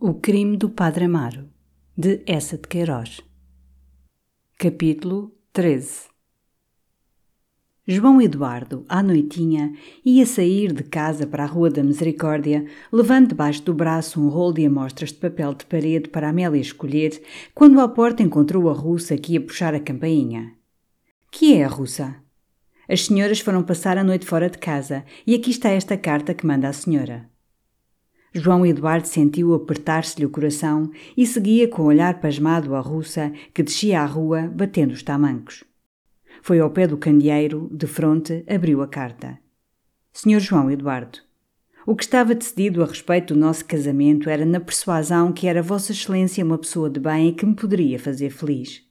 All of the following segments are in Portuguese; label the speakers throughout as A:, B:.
A: O crime do Padre Amaro, de Essa de Queiroz. Capítulo 13 João Eduardo, à noitinha, ia sair de casa para a Rua da Misericórdia, levando debaixo do braço um rolo de amostras de papel de parede para Amélia escolher, quando à porta encontrou a russa que ia puxar a campainha. Que é a russa? As senhoras foram passar a noite fora de casa e aqui está esta carta que manda a senhora. João Eduardo sentiu apertar-se-lhe o coração e seguia com o olhar pasmado a russa que descia à rua batendo os tamancos. Foi ao pé do candeeiro, de fronte, abriu a carta. Senhor João Eduardo, o que estava decidido a respeito do nosso casamento era na persuasão que era Vossa Excelência uma pessoa de bem e que me poderia fazer feliz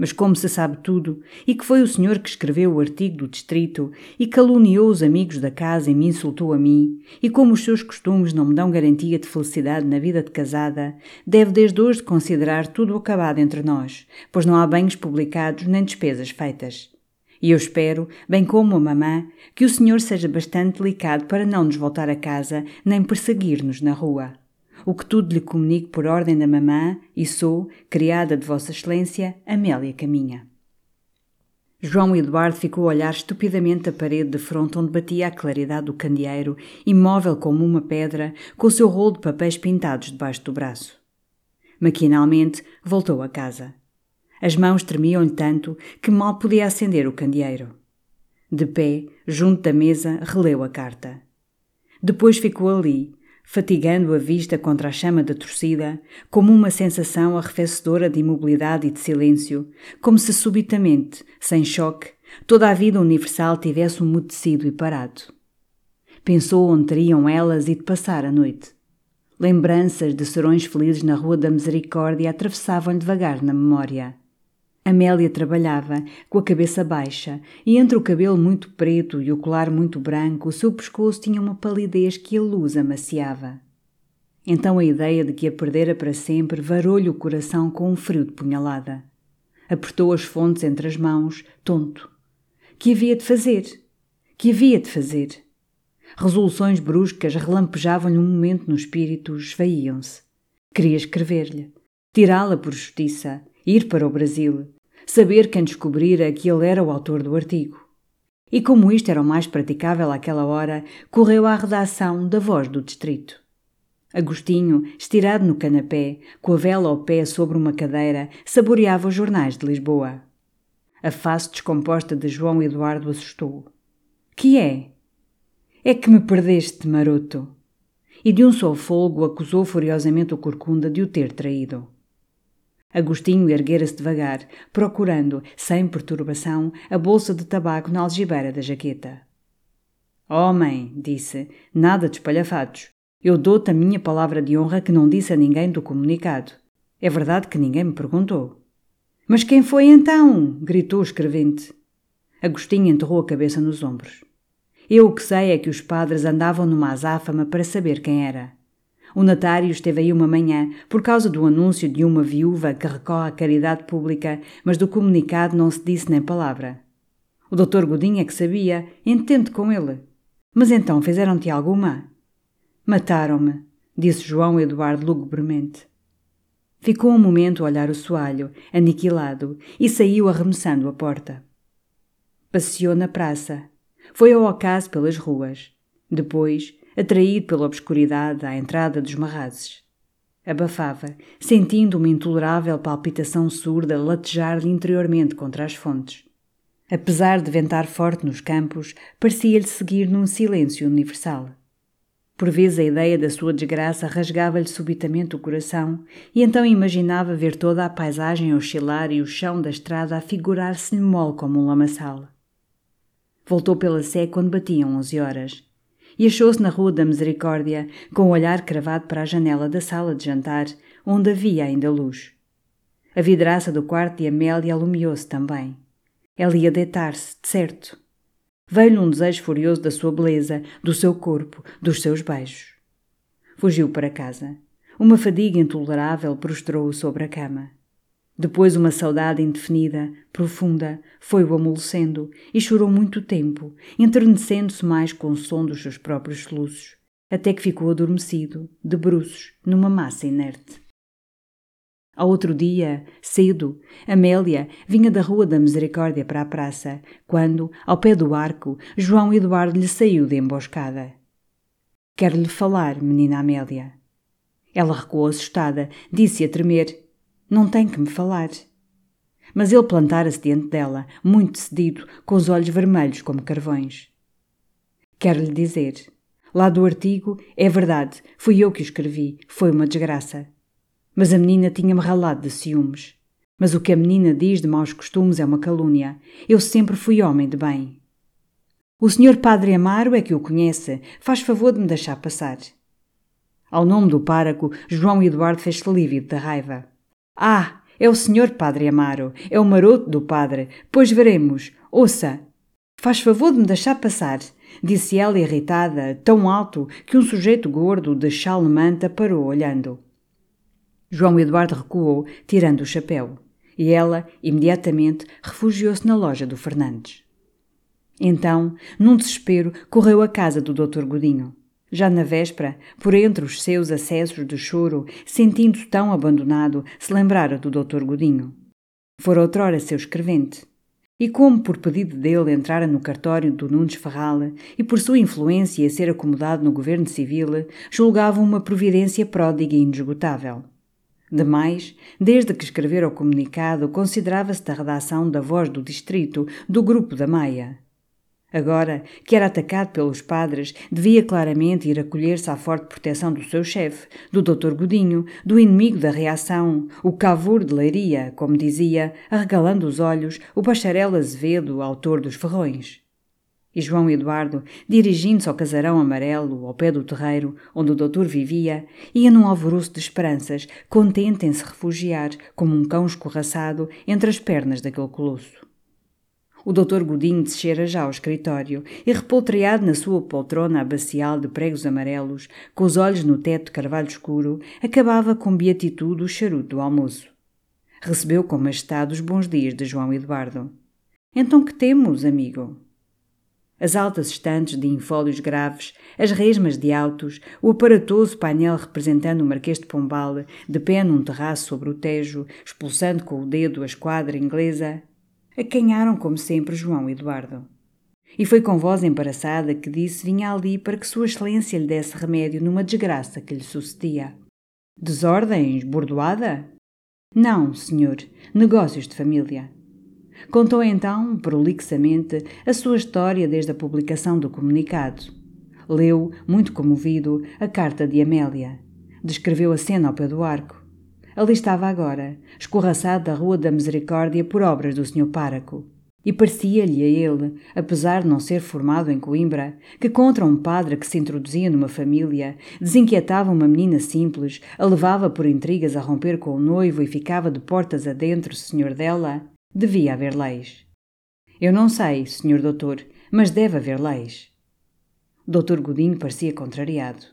A: mas como se sabe tudo, e que foi o senhor que escreveu o artigo do distrito e caluniou os amigos da casa e me insultou a mim, e como os seus costumes não me dão garantia de felicidade na vida de casada, deve desde hoje considerar tudo acabado entre nós, pois não há bens publicados nem despesas feitas. E eu espero, bem como a mamã, que o senhor seja bastante delicado para não nos voltar a casa nem perseguir-nos na rua o que tudo lhe comunico por ordem da mamã, e sou, criada de Vossa Excelência, Amélia Caminha. João Eduardo ficou a olhar estupidamente a parede de fronte onde batia a claridade do candeeiro, imóvel como uma pedra, com o seu rolo de papéis pintados debaixo do braço. Maquinalmente voltou a casa. As mãos tremiam-lhe tanto que mal podia acender o candeeiro. De pé, junto da mesa, releu a carta. Depois ficou ali, fatigando a vista contra a chama da torcida, como uma sensação arrefecedora de imobilidade e de silêncio, como se subitamente, sem choque, toda a vida universal tivesse umedecido e parado. Pensou onde teriam elas e de passar a noite. Lembranças de serões felizes na Rua da Misericórdia atravessavam-lhe devagar na memória. Amélia trabalhava, com a cabeça baixa, e entre o cabelo muito preto e o colar muito branco, o seu pescoço tinha uma palidez que a luz amaciava. Então a ideia de que a perdera para sempre varou-lhe o coração com um frio de punhalada. Apertou as fontes entre as mãos, tonto. Que havia de fazer? Que havia de fazer? Resoluções bruscas relampejavam-lhe um momento no espírito, esvaíam-se. Queria escrever-lhe, tirá-la por justiça, ir para o Brasil, saber quem descobrira que ele era o autor do artigo. E como isto era o mais praticável àquela hora, correu à redação da Voz do Distrito. Agostinho, estirado no canapé, com a vela ao pé sobre uma cadeira, saboreava os jornais de Lisboa. A face descomposta de João Eduardo assustou. Que é? É que me perdeste, maroto. E de um só folgo acusou furiosamente o corcunda de o ter traído. Agostinho erguera-se devagar, procurando, sem perturbação, a bolsa de tabaco na algibeira da jaqueta. Homem, disse, nada de espalhafatos. Eu dou-te a minha palavra de honra que não disse a ninguém do comunicado. É verdade que ninguém me perguntou. Mas quem foi então? gritou o escrevente. Agostinho enterrou a cabeça nos ombros. Eu o que sei é que os padres andavam numa azáfama para saber quem era. O notário esteve aí uma manhã por causa do anúncio de uma viúva que recorre à caridade pública, mas do comunicado não se disse nem palavra. O doutor Godinho é que sabia, entende com ele. Mas então fizeram-te alguma? Mataram-me, disse João Eduardo lugubremente. Ficou um momento a olhar o soalho, aniquilado, e saiu arremessando a porta. Passeou na praça. Foi ao ocaso pelas ruas. Depois, atraído pela obscuridade à entrada dos marrazes. Abafava, sentindo uma intolerável palpitação surda latejar-lhe interiormente contra as fontes. Apesar de ventar forte nos campos, parecia-lhe seguir num silêncio universal. Por vezes a ideia da sua desgraça rasgava-lhe subitamente o coração, e então imaginava ver toda a paisagem oscilar e o chão da estrada a figurar-se-lhe mole como um lamaçal. Voltou pela sé quando batiam onze horas e achou-se na Rua da Misericórdia, com o olhar cravado para a janela da sala de jantar, onde havia ainda luz. A vidraça do quarto de Amélia alumiou-se também. Ela ia deitar-se, de certo. Veio-lhe um desejo furioso da sua beleza, do seu corpo, dos seus beijos. Fugiu para casa. Uma fadiga intolerável prostrou-o sobre a cama. Depois uma saudade indefinida, profunda, foi-o amolecendo e chorou muito tempo, enternecendo-se mais com o som dos seus próprios soluços. até que ficou adormecido, de bruços, numa massa inerte. Ao outro dia, cedo, Amélia vinha da Rua da Misericórdia para a praça, quando, ao pé do arco, João Eduardo lhe saiu de emboscada. Quero-lhe falar, menina Amélia. Ela recuou assustada, disse a tremer: Não tem que me falar. Mas ele plantara-se diante dela, muito cedido, com os olhos vermelhos como carvões. Quero-lhe dizer: lá do artigo, é verdade, fui eu que o escrevi, foi uma desgraça. Mas a menina tinha-me ralado de ciúmes. Mas o que a menina diz de maus costumes é uma calúnia. Eu sempre fui homem de bem. O senhor Padre Amaro é que o conhece. Faz favor de me deixar passar. Ao nome do páraco, João Eduardo fez-se lívido da raiva. Ah, é o senhor Padre Amaro. É o maroto do padre. Pois veremos. Ouça. Faz favor de me deixar passar. Disse ela irritada, tão alto que um sujeito gordo de chale manta parou olhando. João Eduardo recuou, tirando o chapéu, e ela, imediatamente, refugiou-se na loja do Fernandes. Então, num desespero, correu à casa do Dr. Godinho. Já na véspera, por entre os seus acessos de choro, sentindo-se tão abandonado, se lembrara do Dr. Godinho. Fora outrora seu escrevente. E como por pedido dele entrara no cartório do Nunes Ferral e por sua influência ser acomodado no governo civil, julgava uma providência pródiga e inesgotável. Demais, desde que escrevera o comunicado, considerava-se da redação da Voz do Distrito, do Grupo da Maia. Agora, que era atacado pelos padres, devia claramente ir acolher-se à forte proteção do seu chefe, do Dr. Godinho, do inimigo da reação, o cavour de leiria, como dizia, arregalando os olhos, o bacharel Azevedo, autor dos ferrões. E João Eduardo, dirigindo-se ao casarão amarelo, ao pé do terreiro, onde o doutor vivia, ia num alvoroço de esperanças, contente em se refugiar, como um cão escorraçado, entre as pernas daquele colosso. O doutor Godinho descera já ao escritório e, repoltreado na sua poltrona abacial de pregos amarelos, com os olhos no teto carvalho escuro, acabava com beatitude o charuto do almoço. Recebeu com majestade os bons dias de João Eduardo. Então que temos, amigo? as altas estantes de infólios graves, as resmas de autos, o aparatoso painel representando o Marquês de Pombal, de pé num terraço sobre o Tejo, expulsando com o dedo a esquadra inglesa, acanharam como sempre João Eduardo. E foi com voz embaraçada que disse vinha ali para que Sua Excelência lhe desse remédio numa desgraça que lhe sucedia. Desordens? Bordoada? Não, senhor. Negócios de família. Contou então, prolixamente, a sua história desde a publicação do comunicado. Leu, muito comovido, a carta de Amélia. Descreveu a cena ao pé do arco. Ali estava agora, escorraçado da Rua da Misericórdia por obras do Sr. Páraco. E parecia-lhe a ele, apesar de não ser formado em Coimbra, que contra um padre que se introduzia numa família, desinquietava uma menina simples, a levava por intrigas a romper com o noivo e ficava de portas adentro senhor dela, Devia haver leis. Eu não sei, senhor doutor, mas deve haver leis. Doutor Godinho parecia contrariado.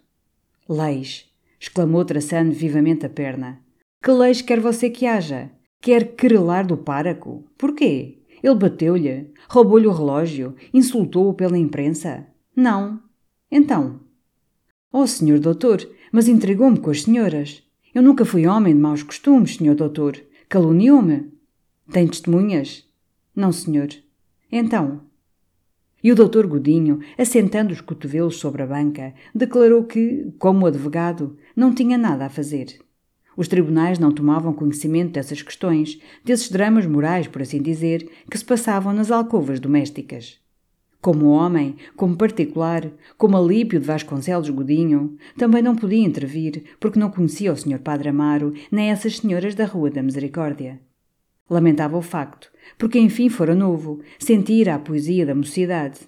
A: Leis! exclamou traçando vivamente a perna. Que leis quer você que haja? Quer querelar do páraco? Porquê? Ele bateu-lhe? Roubou-lhe o relógio? Insultou-o pela imprensa? Não. Então? Oh, senhor doutor, mas entregou-me com as senhoras. Eu nunca fui homem de maus costumes, senhor doutor. Caluniou-me. Tem testemunhas? Não, senhor. Então. E o doutor Godinho, assentando os cotovelos sobre a banca, declarou que, como advogado, não tinha nada a fazer. Os tribunais não tomavam conhecimento dessas questões, desses dramas morais, por assim dizer, que se passavam nas alcovas domésticas. Como homem, como particular, como Alípio de Vasconcelos Godinho, também não podia intervir, porque não conhecia o Sr. Padre Amaro nem essas senhoras da Rua da Misericórdia. Lamentava o facto, porque enfim fora novo, sentira a poesia da mocidade.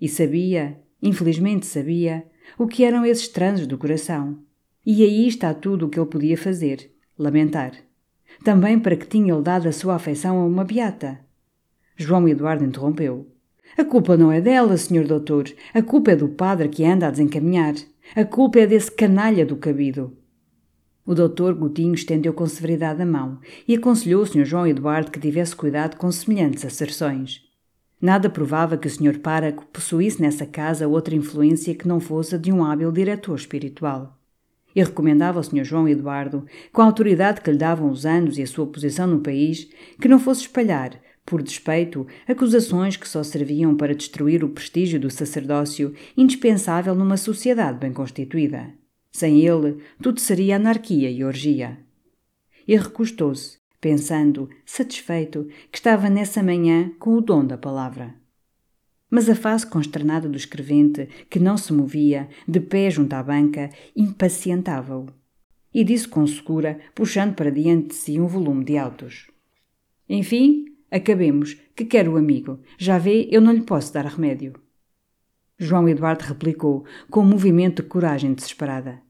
A: E sabia, infelizmente sabia, o que eram esses transes do coração. E aí está tudo o que ele podia fazer: lamentar. Também para que tinha ele dado a sua afeição a uma beata. João Eduardo interrompeu. A culpa não é dela, senhor doutor. A culpa é do padre que anda a desencaminhar. A culpa é desse canalha do cabido. O doutor Godinho estendeu com severidade a mão e aconselhou o Sr. João Eduardo que tivesse cuidado com semelhantes asserções. Nada provava que o Sr. Páraco possuísse nessa casa outra influência que não fosse a de um hábil diretor espiritual. E recomendava ao Sr. João Eduardo, com a autoridade que lhe davam os anos e a sua posição no país, que não fosse espalhar, por despeito, acusações que só serviam para destruir o prestígio do sacerdócio, indispensável numa sociedade bem constituída. Sem ele, tudo seria anarquia e orgia. E recostou-se, pensando, satisfeito, que estava nessa manhã com o dom da palavra. Mas a face consternada do escrevente, que não se movia, de pé junto à banca, impacientava-o. E disse com segura, puxando para diante de si um volume de autos. Enfim, acabemos, que quer o amigo. Já vê, eu não lhe posso dar remédio. João Eduardo replicou, com um movimento de coragem desesperada.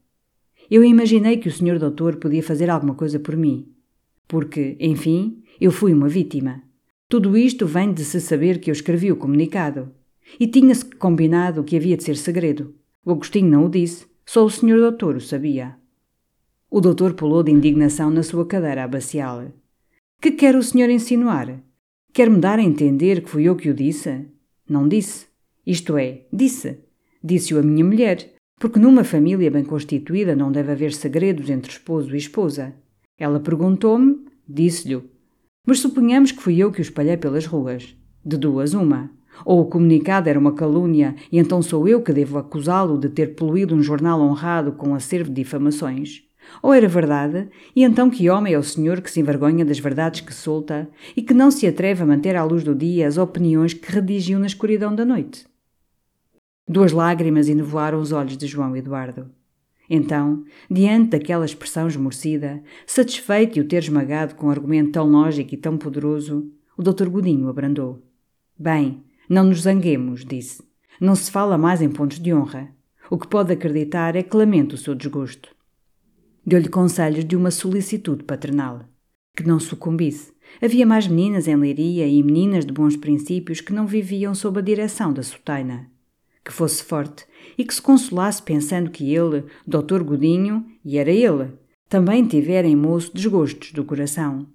A: Eu imaginei que o senhor doutor podia fazer alguma coisa por mim. Porque, enfim, eu fui uma vítima. Tudo isto vem de se saber que eu escrevi o comunicado. E tinha-se combinado que havia de ser segredo. O Agostinho não o disse, só o senhor doutor o sabia. O doutor pulou de indignação na sua cadeira abacial. Que quer o senhor insinuar? Quer-me dar a entender que fui eu que o disse? Não disse. Isto é, disse. Disse-o a minha mulher, porque numa família bem constituída não deve haver segredos entre esposo e esposa. Ela perguntou-me, disse-lhe mas suponhamos que fui eu que o espalhei pelas ruas. De duas, uma. Ou o comunicado era uma calúnia e então sou eu que devo acusá-lo de ter poluído um jornal honrado com um acervo de difamações. Ou era verdade, e então que homem é o senhor que se envergonha das verdades que solta e que não se atreve a manter à luz do dia as opiniões que redigiu na escuridão da noite? Duas lágrimas enevoaram os olhos de João Eduardo. Então, diante daquela expressão esmorecida, satisfeito de o ter esmagado com um argumento tão lógico e tão poderoso, o Dr. Godinho abrandou. Bem, não nos zanguemos, disse. Não se fala mais em pontos de honra. O que pode acreditar é que lamento o seu desgosto. Deu-lhe conselhos de uma solicitude paternal. Que não sucumbisse. Havia mais meninas em Leiria e meninas de bons princípios que não viviam sob a direção da sotaina que fosse forte e que se consolasse pensando que ele, Dr. Godinho, e era ele, também tivera em moço desgostos do coração.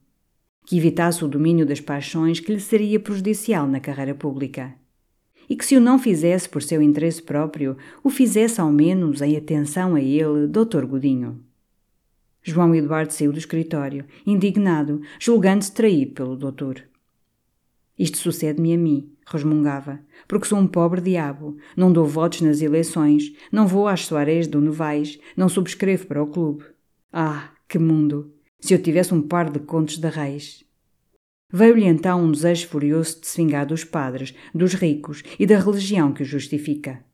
A: Que evitasse o domínio das paixões que lhe seria prejudicial na carreira pública. E que se o não fizesse por seu interesse próprio, o fizesse ao menos em atenção a ele, Dr. Godinho. João Eduardo saiu do escritório, indignado, julgando-se traído pelo doutor. Isto sucede-me a mim, resmungava, porque sou um pobre diabo, não dou votos nas eleições, não vou às soares do Novais, não subscrevo para o clube. Ah, que mundo! Se eu tivesse um par de contos de reis. Veio-lhe então um desejo furioso de se vingar dos padres, dos ricos e da religião que o justifica.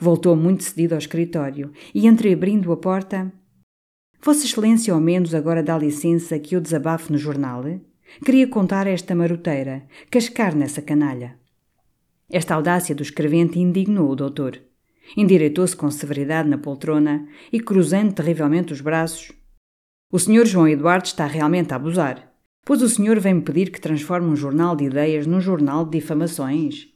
A: Voltou muito cedido ao escritório e, entreabrindo a porta, Vossa Excelência ao menos agora dá licença que eu desabafe no jornal? Queria contar esta maroteira, cascar nessa canalha. Esta audácia do escrevente indignou o doutor. Endireitou-se com severidade na poltrona e, cruzando terrivelmente os braços, O senhor João Eduardo está realmente a abusar, pois o senhor vem-me pedir que transforme um jornal de ideias num jornal de difamações.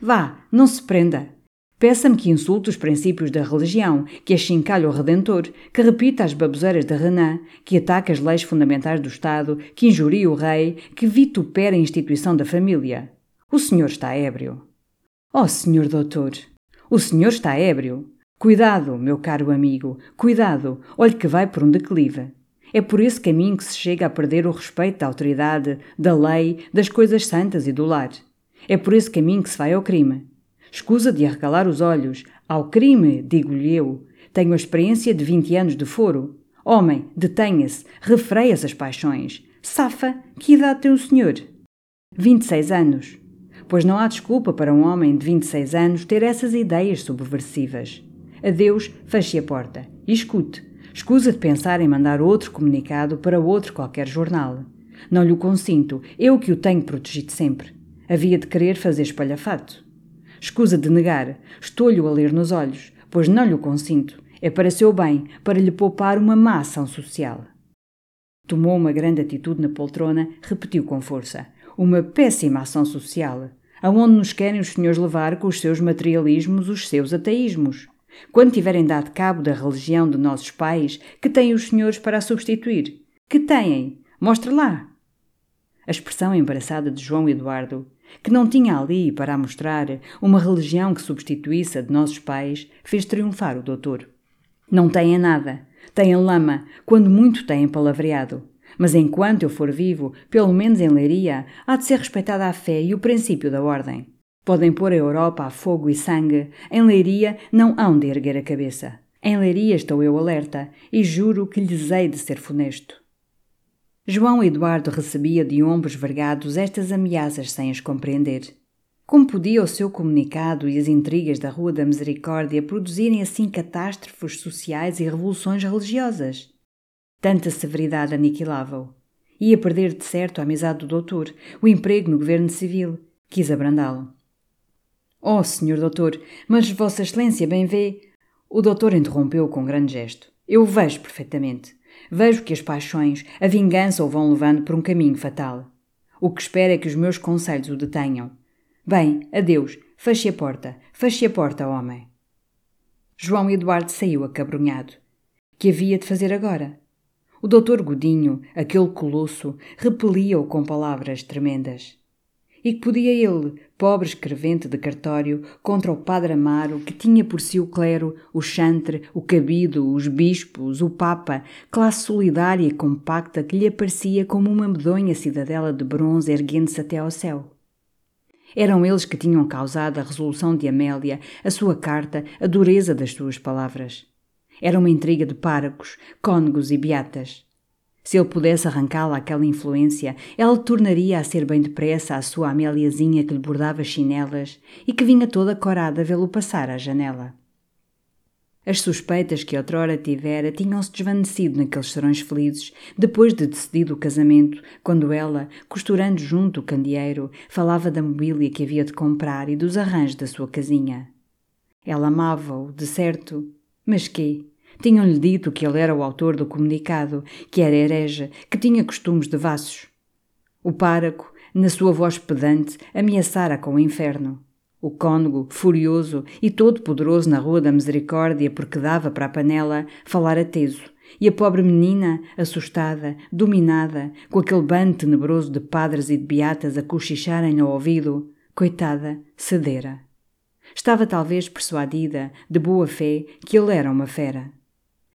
A: Vá, não se prenda. Peça-me que insulte os princípios da religião, que achincalhe o Redentor, que repita as baboseiras de Renan, que ataque as leis fundamentais do Estado, que injurie o rei, que vitupere a instituição da família. O senhor está ébrio. Oh, senhor doutor! O senhor está ébrio. Cuidado, meu caro amigo, cuidado, olhe que vai por um declive. É por esse caminho que se chega a perder o respeito da autoridade, da lei, das coisas santas e do lar. É por esse caminho que se vai ao crime. Escusa de arregalar os olhos. Ao crime, digo-lhe eu. Tenho a experiência de vinte anos de foro. Homem, detenha-se, refreia as paixões. Safa, que idade tem o senhor? Vinte e seis anos. Pois não há desculpa para um homem de vinte e seis anos ter essas ideias subversivas. Adeus, feche a porta e escute. Escusa de pensar em mandar outro comunicado para outro qualquer jornal. Não lhe o consinto, eu que o tenho protegido sempre. Havia de querer fazer espalhafato. Escusa de negar. Estou-lhe a ler nos olhos, pois não lhe o consinto. É para seu bem, para lhe poupar uma má ação social. Tomou uma grande atitude na poltrona, repetiu com força. Uma péssima ação social. Aonde nos querem os senhores levar com os seus materialismos, os seus ateísmos? Quando tiverem dado cabo da religião de nossos pais, que têm os senhores para a substituir? Que têm? Mostre lá! A expressão embaraçada de João Eduardo que não tinha ali para mostrar uma religião que substituísse a de nossos pais, fez triunfar o doutor. Não têm nada, têm lama, quando muito têm palavreado. Mas enquanto eu for vivo, pelo menos em Leiria, há de ser respeitada a fé e o princípio da ordem. Podem pôr a Europa a fogo e sangue, em Leiria não hão de erguer a cabeça. Em Leiria estou eu alerta e juro que lhes hei de ser funesto. João Eduardo recebia de ombros vergados estas ameaças sem as compreender. Como podia o seu comunicado e as intrigas da Rua da Misericórdia produzirem assim catástrofes sociais e revoluções religiosas? Tanta severidade aniquilava-o. Ia perder de certo a amizade do doutor, o emprego no governo civil. Quis abrandá-lo. Oh, senhor doutor, mas Vossa Excelência bem vê. O doutor interrompeu com um grande gesto. Eu vejo perfeitamente. Vejo que as paixões, a vingança o vão levando por um caminho fatal. O que espero é que os meus conselhos o detenham. Bem, adeus, feche a porta, feche a porta, homem. João Eduardo saiu acabrunhado. Que havia de fazer agora? O doutor Godinho, aquele colosso, repelia-o com palavras tremendas. E que podia ele, pobre escrevente de cartório, contra o padre Amaro, que tinha por si o clero, o chantre, o cabido, os bispos, o papa, classe solidária e compacta que lhe aparecia como uma medonha cidadela de bronze erguendo-se até ao céu. Eram eles que tinham causado a resolução de Amélia, a sua carta, a dureza das suas palavras. Era uma intriga de párocos, cônegos e beatas. Se ele pudesse arrancá-la aquela influência, ela tornaria a ser bem depressa a sua Améliazinha que lhe bordava chinelas e que vinha toda corada vê-lo passar à janela. As suspeitas que outrora tivera tinham-se desvanecido naqueles serões felizes, depois de decidido o casamento, quando ela, costurando junto o candeeiro, falava da mobília que havia de comprar e dos arranjos da sua casinha. Ela amava-o, de certo, mas quê? Tinham-lhe dito que ele era o autor do comunicado, que era herege, que tinha costumes devassos. O páraco, na sua voz pedante, ameaçara com o inferno. O cônego, furioso e todo-poderoso na Rua da Misericórdia porque dava para a panela, falara teso, e a pobre menina, assustada, dominada, com aquele bando tenebroso de padres e de beatas a cochicharem no ouvido, coitada, cedera. Estava talvez persuadida, de boa fé, que ele era uma fera.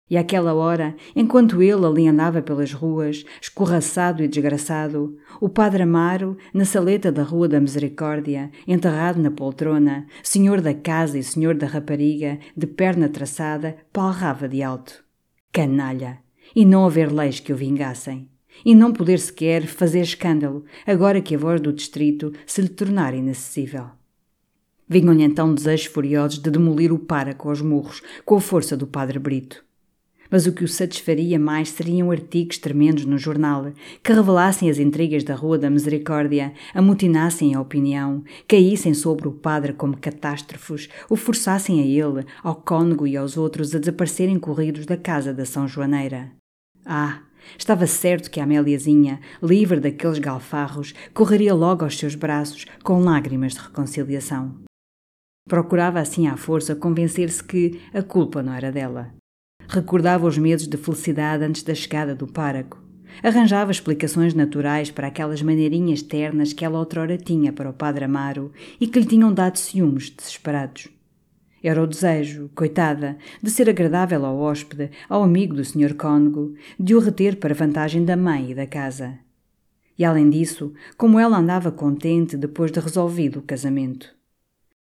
A: E àquela hora, enquanto ele ali andava pelas ruas, escorraçado e desgraçado, o padre Amaro, na saleta da Rua da Misericórdia, enterrado na poltrona, senhor da casa e senhor da rapariga, de perna traçada, palrava de alto. Canalha! E não haver leis que o vingassem. E não poder sequer fazer escândalo, agora que a voz do distrito se lhe tornara inacessível. Vinham-lhe então desejos furiosos de demolir o páraco aos murros, com a força do padre Brito. Mas o que o satisfaria mais seriam artigos tremendos no jornal, que revelassem as intrigas da Rua da Misericórdia, amotinassem a opinião, caíssem sobre o padre como catástrofes, o forçassem a ele, ao cônego e aos outros a desaparecerem corridos da casa da São Joaneira. Ah, Estava certo que a Améliazinha, livre daqueles galfarros, correria logo aos seus braços com lágrimas de reconciliação. Procurava assim à força convencer-se que a culpa não era dela. Recordava os medos de felicidade antes da chegada do páraco. Arranjava explicações naturais para aquelas maneirinhas ternas que ela outrora tinha para o padre Amaro e que lhe tinham dado ciúmes desesperados. Era o desejo, coitada, de ser agradável ao hóspede, ao amigo do Sr. Cônego, de o reter para vantagem da mãe e da casa. E além disso, como ela andava contente depois de resolvido o casamento.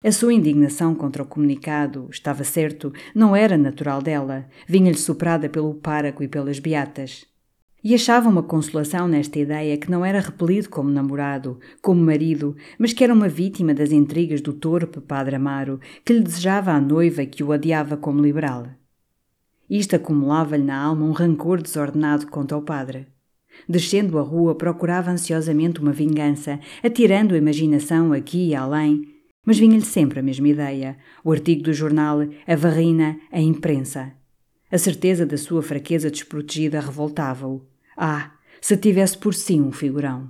A: A sua indignação contra o comunicado, estava certo, não era natural dela, vinha-lhe soprada pelo páraco e pelas beatas. E achava uma consolação nesta ideia que não era repelido como namorado, como marido, mas que era uma vítima das intrigas do torpe padre Amaro, que lhe desejava a noiva que o odiava como liberal. Isto acumulava-lhe na alma um rancor desordenado contra o padre. Descendo a rua, procurava ansiosamente uma vingança, atirando a imaginação aqui e além, mas vinha-lhe sempre a mesma ideia: o artigo do jornal, a varrina, a imprensa. A certeza da sua fraqueza desprotegida revoltava-o. Ah, se tivesse por si um figurão.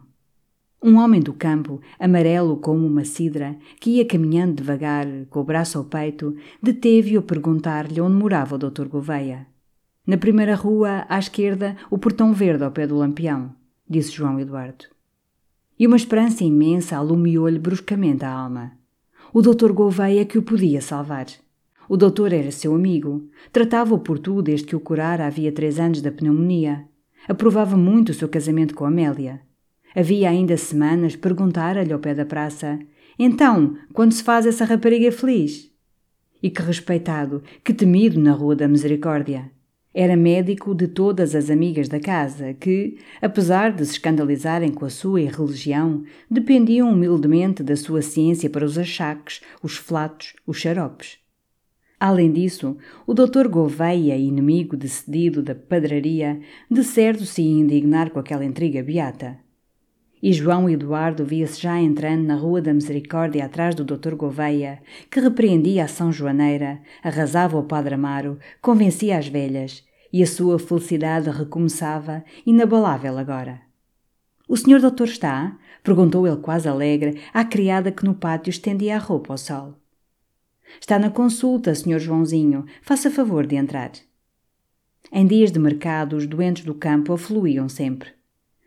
A: Um homem do campo, amarelo como uma cidra, que ia caminhando devagar, com o braço ao peito, deteve-o a perguntar-lhe onde morava o Dr. Gouveia. Na primeira rua, à esquerda, o portão verde ao pé do lampião, disse João Eduardo. E uma esperança imensa alumiou-lhe bruscamente a alma. O doutor Gouveia que o podia salvar. O doutor era seu amigo, tratava-o por tudo desde que o curara havia três anos da pneumonia. Aprovava muito o seu casamento com Amélia. Havia ainda semanas perguntara-lhe ao pé da praça: Então, quando se faz essa rapariga feliz? E que respeitado, que temido na Rua da Misericórdia. Era médico de todas as amigas da casa, que, apesar de se escandalizarem com a sua irreligião, dependiam humildemente da sua ciência para os achaques, os flatos, os xaropes. Além disso, o doutor Gouveia, inimigo decidido da padraria, de certo se ia indignar com aquela intriga beata. E João Eduardo via-se já entrando na Rua da Misericórdia atrás do doutor Gouveia, que repreendia a São Joaneira, arrasava o Padre Amaro, convencia as velhas, e a sua felicidade recomeçava, inabalável agora. O senhor doutor está? perguntou ele quase alegre à criada que no pátio estendia a roupa ao sol. Está na consulta, Sr. Joãozinho. Faça favor de entrar. Em dias de mercado, os doentes do campo afluíam sempre.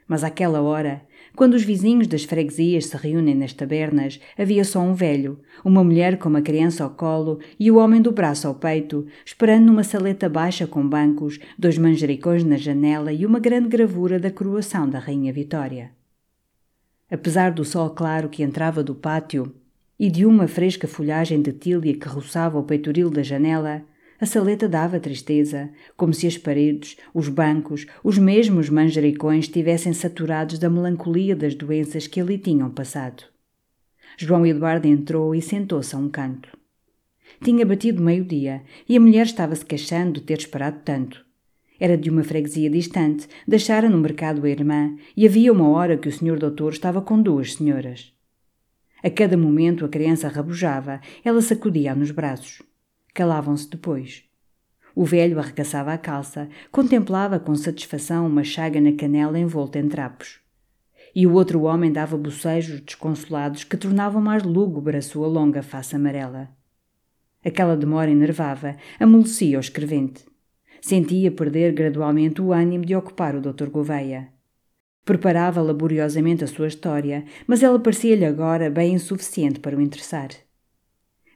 A: Mas àquela hora, quando os vizinhos das freguesias se reúnem nas tabernas, havia só um velho, uma mulher com uma criança ao colo e o homem do braço ao peito, esperando numa saleta baixa com bancos, dois manjericões na janela e uma grande gravura da coroação da Rainha Vitória. Apesar do sol claro que entrava do pátio, e de uma fresca folhagem de tília que roçava o peitoril da janela, a saleta dava tristeza, como se as paredes, os bancos, os mesmos manjericões estivessem saturados da melancolia das doenças que ali tinham passado. João Eduardo entrou e sentou-se a um canto. Tinha batido meio-dia e a mulher estava-se queixando de ter esperado tanto. Era de uma freguesia distante, deixara no mercado a irmã e havia uma hora que o senhor doutor estava com duas senhoras. A cada momento a criança rabujava, ela sacudia-a nos braços. Calavam-se depois. O velho arregaçava a calça, contemplava com satisfação uma chaga na canela envolta em trapos. E o outro homem dava bocejos desconsolados que tornavam mais lúgubre a sua longa face amarela. Aquela demora enervava, amolecia o escrevente. Sentia perder gradualmente o ânimo de ocupar o Dr. Gouveia. Preparava laboriosamente a sua história, mas ela parecia-lhe agora bem insuficiente para o interessar.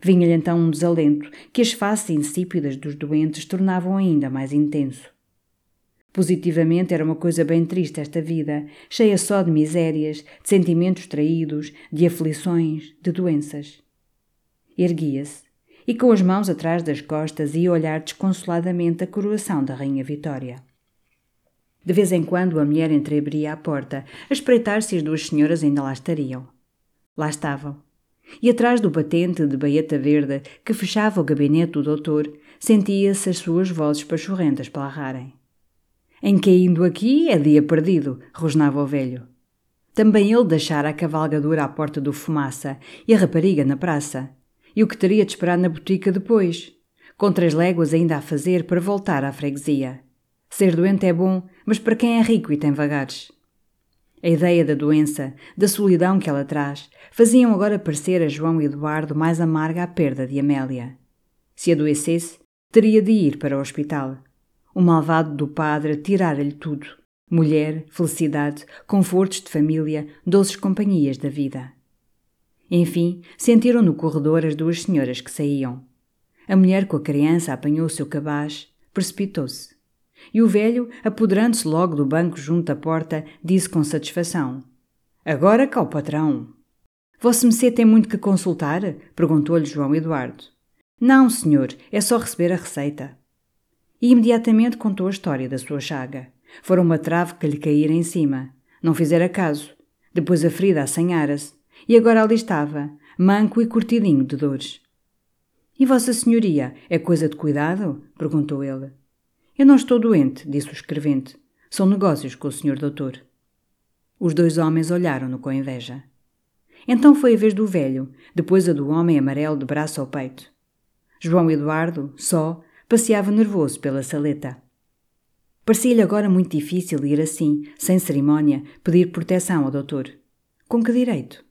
A: Vinha-lhe então um desalento que as faces insípidas dos doentes tornavam ainda mais intenso. Positivamente era uma coisa bem triste esta vida, cheia só de misérias, de sentimentos traídos, de aflições, de doenças. Erguia-se e, com as mãos atrás das costas, ia olhar desconsoladamente a coroação da Rainha Vitória. De vez em quando a mulher entreabria a porta, a espreitar se as duas senhoras ainda lá estariam. Lá estavam. E atrás do batente de baeta verde que fechava o gabinete do doutor, sentia-se as suas vozes pachorrentas palarrarem. Em caindo aqui é dia perdido, rosnava o velho. Também ele deixara a cavalgadura à porta do fumaça e a rapariga na praça. E o que teria de esperar na botica depois? Com três léguas ainda a fazer para voltar à freguesia. Ser doente é bom, mas para quem é rico e tem vagares. A ideia da doença, da solidão que ela traz, faziam agora parecer a João Eduardo mais amarga a perda de Amélia. Se adoecesse, teria de ir para o hospital. O malvado do padre tirara-lhe tudo: mulher, felicidade, confortos de família, doces companhias da vida. Enfim, sentiram no corredor as duas senhoras que saíam. A mulher com a criança apanhou o seu cabaz, precipitou-se. E o velho, apoderando-se logo do banco junto à porta, disse com satisfação: Agora cá o patrão. Vosso Messê tem muito que consultar? perguntou-lhe João Eduardo. Não, senhor, é só receber a receita. E imediatamente contou a história da sua chaga. Fora uma trave que lhe caíra em cima. Não fizera caso. Depois a ferida assanhara-se. E agora ali estava, manco e curtidinho de dores. E Vossa Senhoria, é coisa de cuidado? perguntou ele. Eu não estou doente, disse o escrevente. São negócios com o senhor doutor. Os dois homens olharam-no com inveja. Então foi a vez do velho, depois a do homem amarelo de braço ao peito. João Eduardo, só, passeava nervoso pela saleta. Parecia-lhe agora muito difícil ir assim, sem cerimónia, pedir proteção ao doutor. Com que direito?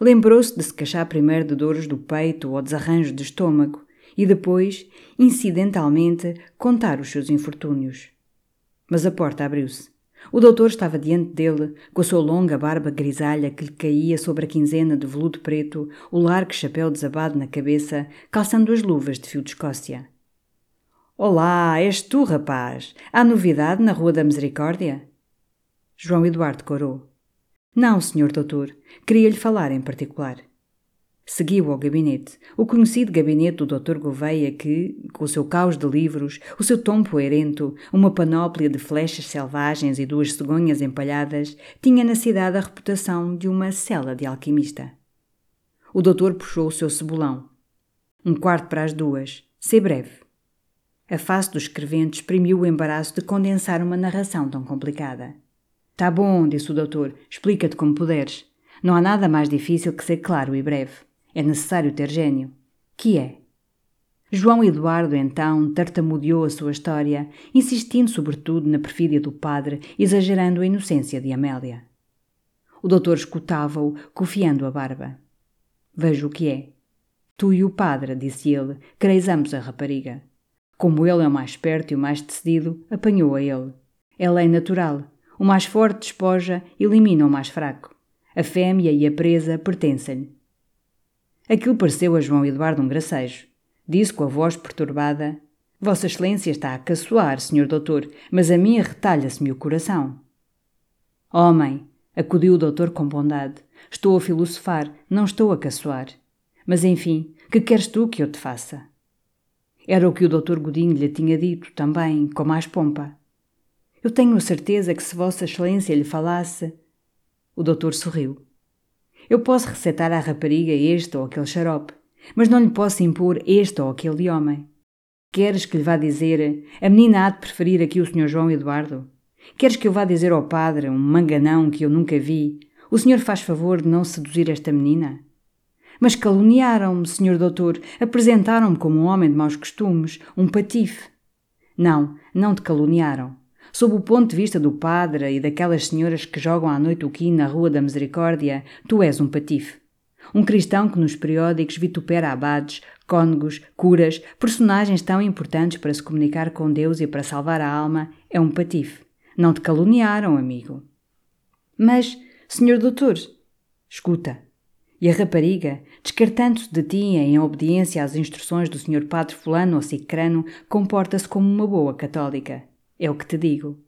A: Lembrou-se de se queixar primeiro de dores do peito ou desarranjos de estômago, e depois, incidentalmente, contar os seus infortúnios. Mas a porta abriu-se. O doutor estava diante dele, com a sua longa barba grisalha que lhe caía sobre a quinzena de veludo preto, o largo chapéu desabado na cabeça, calçando as luvas de fio de Escócia. Olá, és tu, rapaz. Há novidade na Rua da Misericórdia? João Eduardo corou. Não, senhor doutor. Queria-lhe falar em particular. Seguiu ao gabinete, o conhecido gabinete do Dr. Gouveia que, com o seu caos de livros, o seu tom poerento, uma panóplia de flechas selvagens e duas cegonhas empalhadas, tinha na cidade a reputação de uma cela de alquimista. O doutor puxou o seu cebolão. Um quarto para as duas. Ser breve. A face do escrevente exprimiu o embaraço de condensar uma narração tão complicada. Tá bom, disse o doutor. Explica-te como puderes. Não há nada mais difícil que ser claro e breve. É necessário ter gênio. Que é? João Eduardo, então, tartamudeou a sua história, insistindo sobretudo na perfídia do padre, exagerando a inocência de Amélia. O doutor escutava-o, cofiando a barba. Vejo o que é. Tu e o padre, disse ele, quereis ambos a rapariga. Como ele é o mais perto e o mais decidido, apanhou a ele. É lei natural. O mais forte despoja, elimina o mais fraco. A fêmea e a presa pertencem-lhe. Aquilo pareceu a João Eduardo um gracejo. Disse com a voz perturbada: Vossa Excelência está a caçoar, senhor doutor, mas a mim retalha-se-me o coração. Homem, acudiu o doutor com bondade, estou a filosofar, não estou a caçoar. Mas enfim, que queres tu que eu te faça? Era o que o doutor Godinho lhe tinha dito, também, com mais pompa. Eu tenho certeza que se Vossa Excelência lhe falasse. O doutor sorriu. Eu posso recetar à rapariga este ou aquele xarope, mas não lhe posso impor este ou aquele homem. Queres que lhe vá dizer a menina há de preferir aqui o Sr. João Eduardo? Queres que eu vá dizer ao padre, um manganão que eu nunca vi, o senhor faz favor de não seduzir esta menina? Mas caluniaram-me, senhor doutor, apresentaram-me como um homem de maus costumes, um patife. Não, não te caluniaram. Sob o ponto de vista do padre e daquelas senhoras que jogam à noite o quino na Rua da Misericórdia, tu és um patife. Um cristão que nos periódicos vitupera abades, cônegos, curas, personagens tão importantes para se comunicar com Deus e para salvar a alma, é um patife. Não te caluniaram, amigo. Mas, senhor doutor, escuta. E a rapariga, descartando-se de ti em obediência às instruções do senhor padre fulano ou cicrano, comporta-se como uma boa católica. É o que te digo.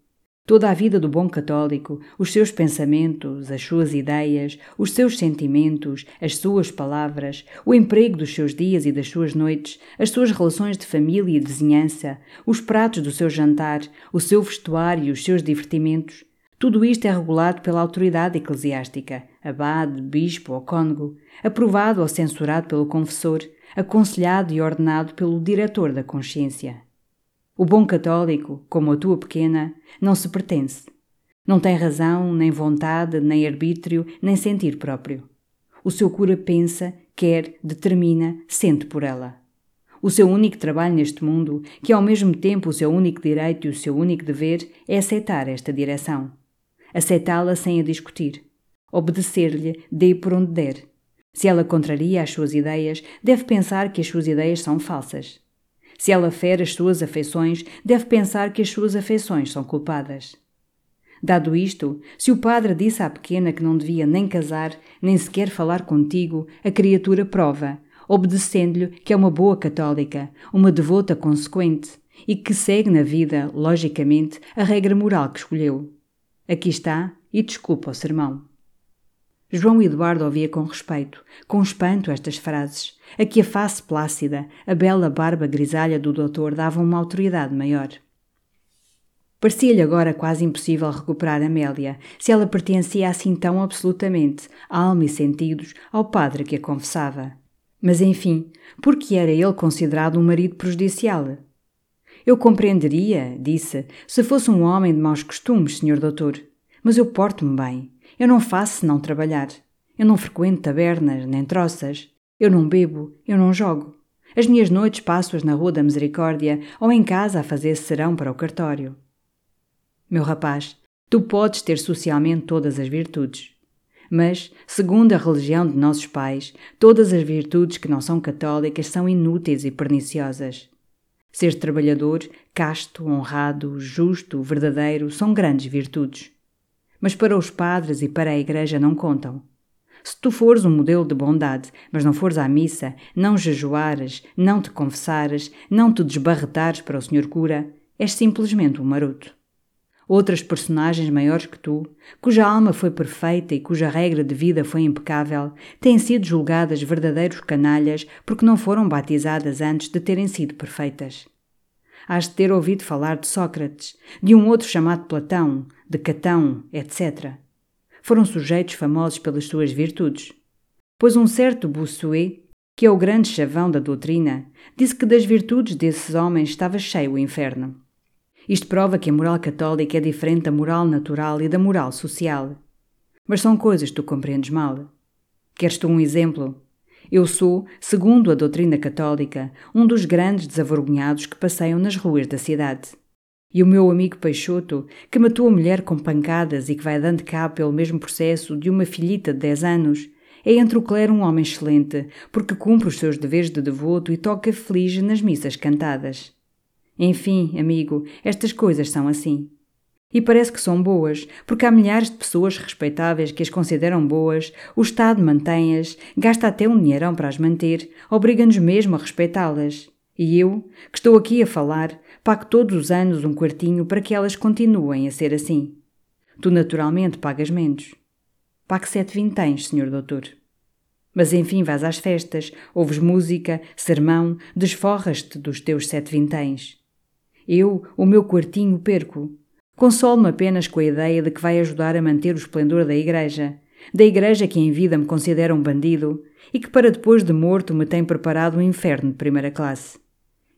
A: Toda a vida do bom católico, os seus pensamentos, as suas ideias, os seus sentimentos, as suas palavras, o emprego dos seus dias e das suas noites, as suas relações de família e de vizinhança, os pratos do seu jantar, o seu vestuário e os seus divertimentos, tudo isto é regulado pela autoridade eclesiástica, abade, bispo ou cônego, aprovado ou censurado pelo confessor, aconselhado e ordenado pelo diretor da consciência. O bom católico, como a tua pequena, não se pertence. Não tem razão, nem vontade, nem arbítrio, nem sentir próprio. O seu cura pensa, quer, determina, sente por ela. O seu único trabalho neste mundo, que é ao mesmo tempo o seu único direito e o seu único dever, é aceitar esta direção. Aceitá-la sem a discutir. Obedecer-lhe, dê por onde der. Se ela contraria as suas ideias, deve pensar que as suas ideias são falsas. Se ela fere as suas afeições, deve pensar que as suas afeições são culpadas. Dado isto, se o padre disse à pequena que não devia nem casar, nem sequer falar contigo, a criatura prova, obedecendo-lhe que é uma boa católica, uma devota consequente e que segue na vida, logicamente, a regra moral que escolheu. Aqui está, e desculpa o sermão. João Eduardo ouvia com respeito, com espanto estas frases, a que a face plácida, a bela barba grisalha do doutor davam uma autoridade maior. Parecia-lhe agora quase impossível recuperar Amélia, se ela pertencia assim tão absolutamente, alma e sentidos, ao padre que a confessava. Mas enfim, por que era ele considerado um marido prejudicial? Eu compreenderia, disse, se fosse um homem de maus costumes, senhor doutor. Mas eu porto-me bem. Eu não faço senão trabalhar. Eu não frequento tabernas, nem troças. Eu não bebo, eu não jogo. As minhas noites passo-as na Rua da Misericórdia ou em casa a fazer serão para o cartório. Meu rapaz, tu podes ter socialmente todas as virtudes. Mas, segundo a religião de nossos pais, todas as virtudes que não são católicas são inúteis e perniciosas. Ser trabalhador, casto, honrado, justo, verdadeiro são grandes virtudes. Mas para os padres e para a Igreja não contam. Se tu fores um modelo de bondade, mas não fores à missa, não jejuares, não te confessares, não te desbarretares para o Senhor cura, és simplesmente um maroto. Outras personagens maiores que tu, cuja alma foi perfeita e cuja regra de vida foi impecável, têm sido julgadas verdadeiros canalhas porque não foram batizadas antes de terem sido perfeitas. Hás de ter ouvido falar de Sócrates, de um outro chamado Platão, de Catão, etc. Foram sujeitos famosos pelas suas virtudes. Pois um certo Bossuet, que é o grande chavão da doutrina, disse que das virtudes desses homens estava cheio o inferno. Isto prova que a moral católica é diferente da moral natural e da moral social. Mas são coisas que tu compreendes mal. Queres tu um exemplo? Eu sou, segundo a doutrina católica, um dos grandes desavergonhados que passeiam nas ruas da cidade. E o meu amigo Peixoto, que matou a mulher com pancadas e que vai dando cabo pelo mesmo processo de uma filhita de 10 anos, é entre o clero um homem excelente, porque cumpre os seus deveres de devoto e toca feliz nas missas cantadas. Enfim, amigo, estas coisas são assim. E parece que são boas, porque há milhares de pessoas respeitáveis que as consideram boas, o Estado mantém-as, gasta até um dinheirão para as manter, obriga-nos mesmo a respeitá-las. E eu, que estou aqui a falar, pago todos os anos um quartinho para que elas continuem a ser assim. Tu naturalmente pagas menos. Pague sete vinténs, senhor doutor. Mas enfim vais às festas, ouves música, sermão, desforras-te dos teus sete vinténs. Eu, o meu quartinho, perco. Consolo-me apenas com a ideia de que vai ajudar a manter o esplendor da Igreja, da Igreja que em vida me considera um bandido e que para depois de morto me tem preparado um inferno de primeira classe.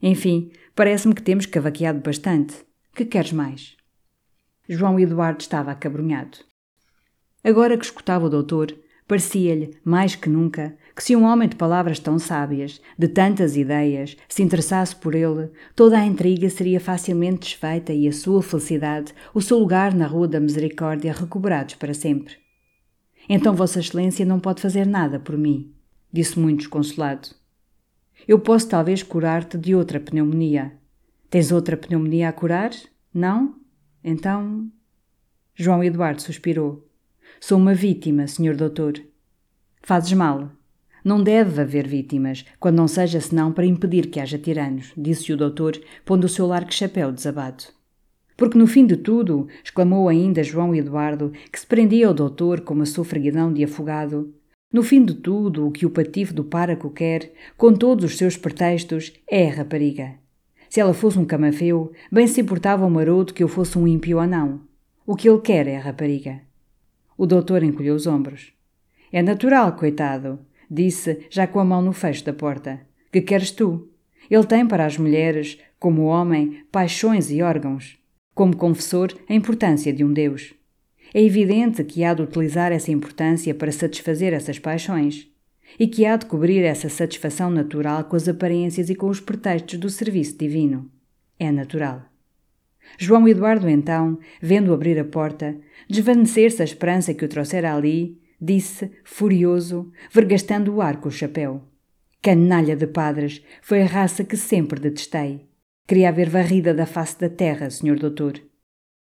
A: Enfim, parece-me que temos cavaqueado bastante. Que queres mais? João Eduardo estava acabrunhado. Agora que escutava o doutor, parecia-lhe, mais que nunca, que se um homem de palavras tão sábias, de tantas ideias, se interessasse por ele, toda a intriga seria facilmente desfeita e a sua felicidade, o seu lugar na Rua da Misericórdia recobrados para sempre. Então Vossa Excelência não pode fazer nada por mim, disse muito desconsolado. Eu posso talvez curar-te de outra pneumonia. Tens outra pneumonia a curar? Não? Então. João Eduardo suspirou. Sou uma vítima, senhor doutor. Fazes mal. Não deve haver vítimas, quando não seja senão para impedir que haja tiranos, disse o doutor, pondo o seu largo chapéu desabado. Porque no fim de tudo, exclamou ainda João Eduardo, que se prendia ao doutor com uma sofreguidão de afogado, no fim de tudo, o que o patife do páraco quer, com todos os seus pretextos, é a rapariga. Se ela fosse um camafeu, bem se importava o maroto que eu fosse um ímpio ou não. O que ele quer é a rapariga. O doutor encolheu os ombros. É natural, coitado disse, já com a mão no fecho da porta. Que queres tu? Ele tem para as mulheres, como homem, paixões e órgãos. Como confessor, a importância de um Deus. É evidente que há de utilizar essa importância para satisfazer essas paixões e que há de cobrir essa satisfação natural com as aparências e com os pretextos do serviço divino. É natural. João Eduardo, então, vendo abrir a porta, desvanecer-se a esperança que o trouxera ali, disse, furioso, vergastando o ar com o chapéu. Canalha de padres, foi a raça que sempre detestei. Queria haver varrida da face da terra, senhor doutor.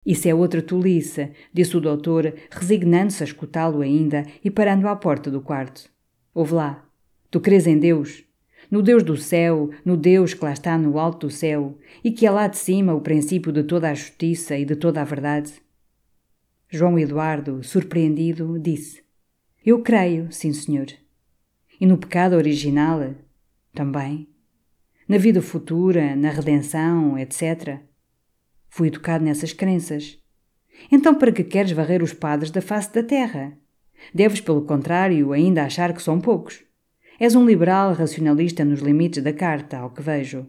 A: Isso é outra tolice, disse o doutor, resignando-se a escutá-lo ainda e parando à porta do quarto. Ouve lá. Tu crês em Deus? No Deus do céu, no Deus que lá está no alto do céu, e que é lá de cima o princípio de toda a justiça e de toda a verdade? João Eduardo, surpreendido, disse: eu creio, sim, senhor. E no pecado original? Também. Na vida futura, na redenção, etc. Fui educado nessas crenças. Então, para que queres varrer os padres da face da terra? Deves, pelo contrário, ainda achar que são poucos. És um liberal racionalista nos limites da carta, ao que vejo.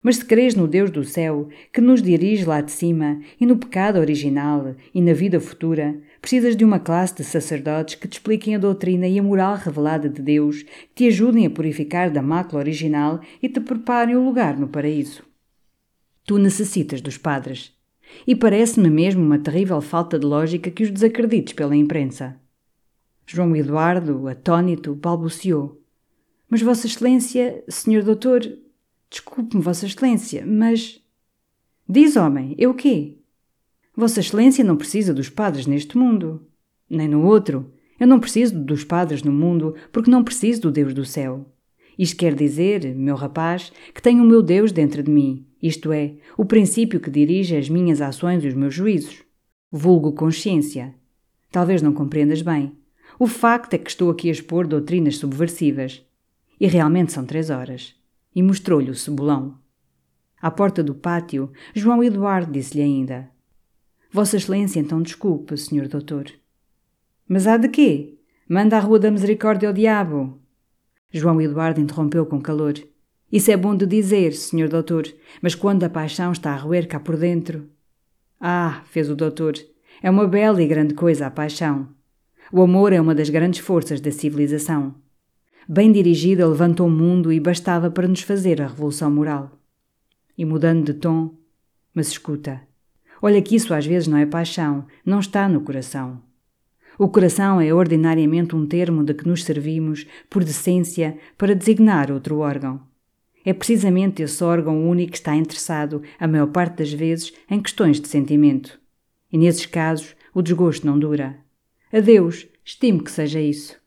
A: Mas se crês no Deus do céu, que nos dirige lá de cima, e no pecado original, e na vida futura, precisas de uma classe de sacerdotes que te expliquem a doutrina e a moral revelada de Deus, que te ajudem a purificar da mácula original e te preparem o lugar no paraíso. Tu necessitas dos padres. E parece-me mesmo uma terrível falta de lógica que os desacredites pela imprensa. João Eduardo, atônito, balbuciou. Mas Vossa Excelência, Senhor Doutor, Desculpe-me, Vossa Excelência, mas. Diz, homem, eu quê? Vossa Excelência não precisa dos padres neste mundo, nem no outro. Eu não preciso dos padres no mundo porque não preciso do Deus do céu. Isto quer dizer, meu rapaz, que tenho o meu Deus dentro de mim, isto é, o princípio que dirige as minhas ações e os meus juízos. Vulgo consciência. Talvez não compreendas bem. O facto é que estou aqui a expor doutrinas subversivas. E realmente são três horas. E mostrou-lhe o cebolão. À porta do pátio, João Eduardo disse-lhe ainda: Vossa Excelência, então desculpe, senhor doutor. Mas há de quê? Manda a Rua da Misericórdia ao diabo. João Eduardo interrompeu com calor. Isso é bom de dizer, senhor doutor, mas quando a paixão está a roer cá por dentro. Ah, fez o doutor, é uma bela e grande coisa a paixão. O amor é uma das grandes forças da civilização. Bem dirigida, levantou o mundo e bastava para nos fazer a revolução moral. E mudando de tom, mas escuta, Olha que isso às vezes não é paixão, não está no coração. O coração é ordinariamente um termo de que nos servimos, por decência, para designar outro órgão. É precisamente esse órgão único que está interessado, a maior parte das vezes, em questões de sentimento. E nesses casos, o desgosto não dura. Adeus, estimo que seja isso.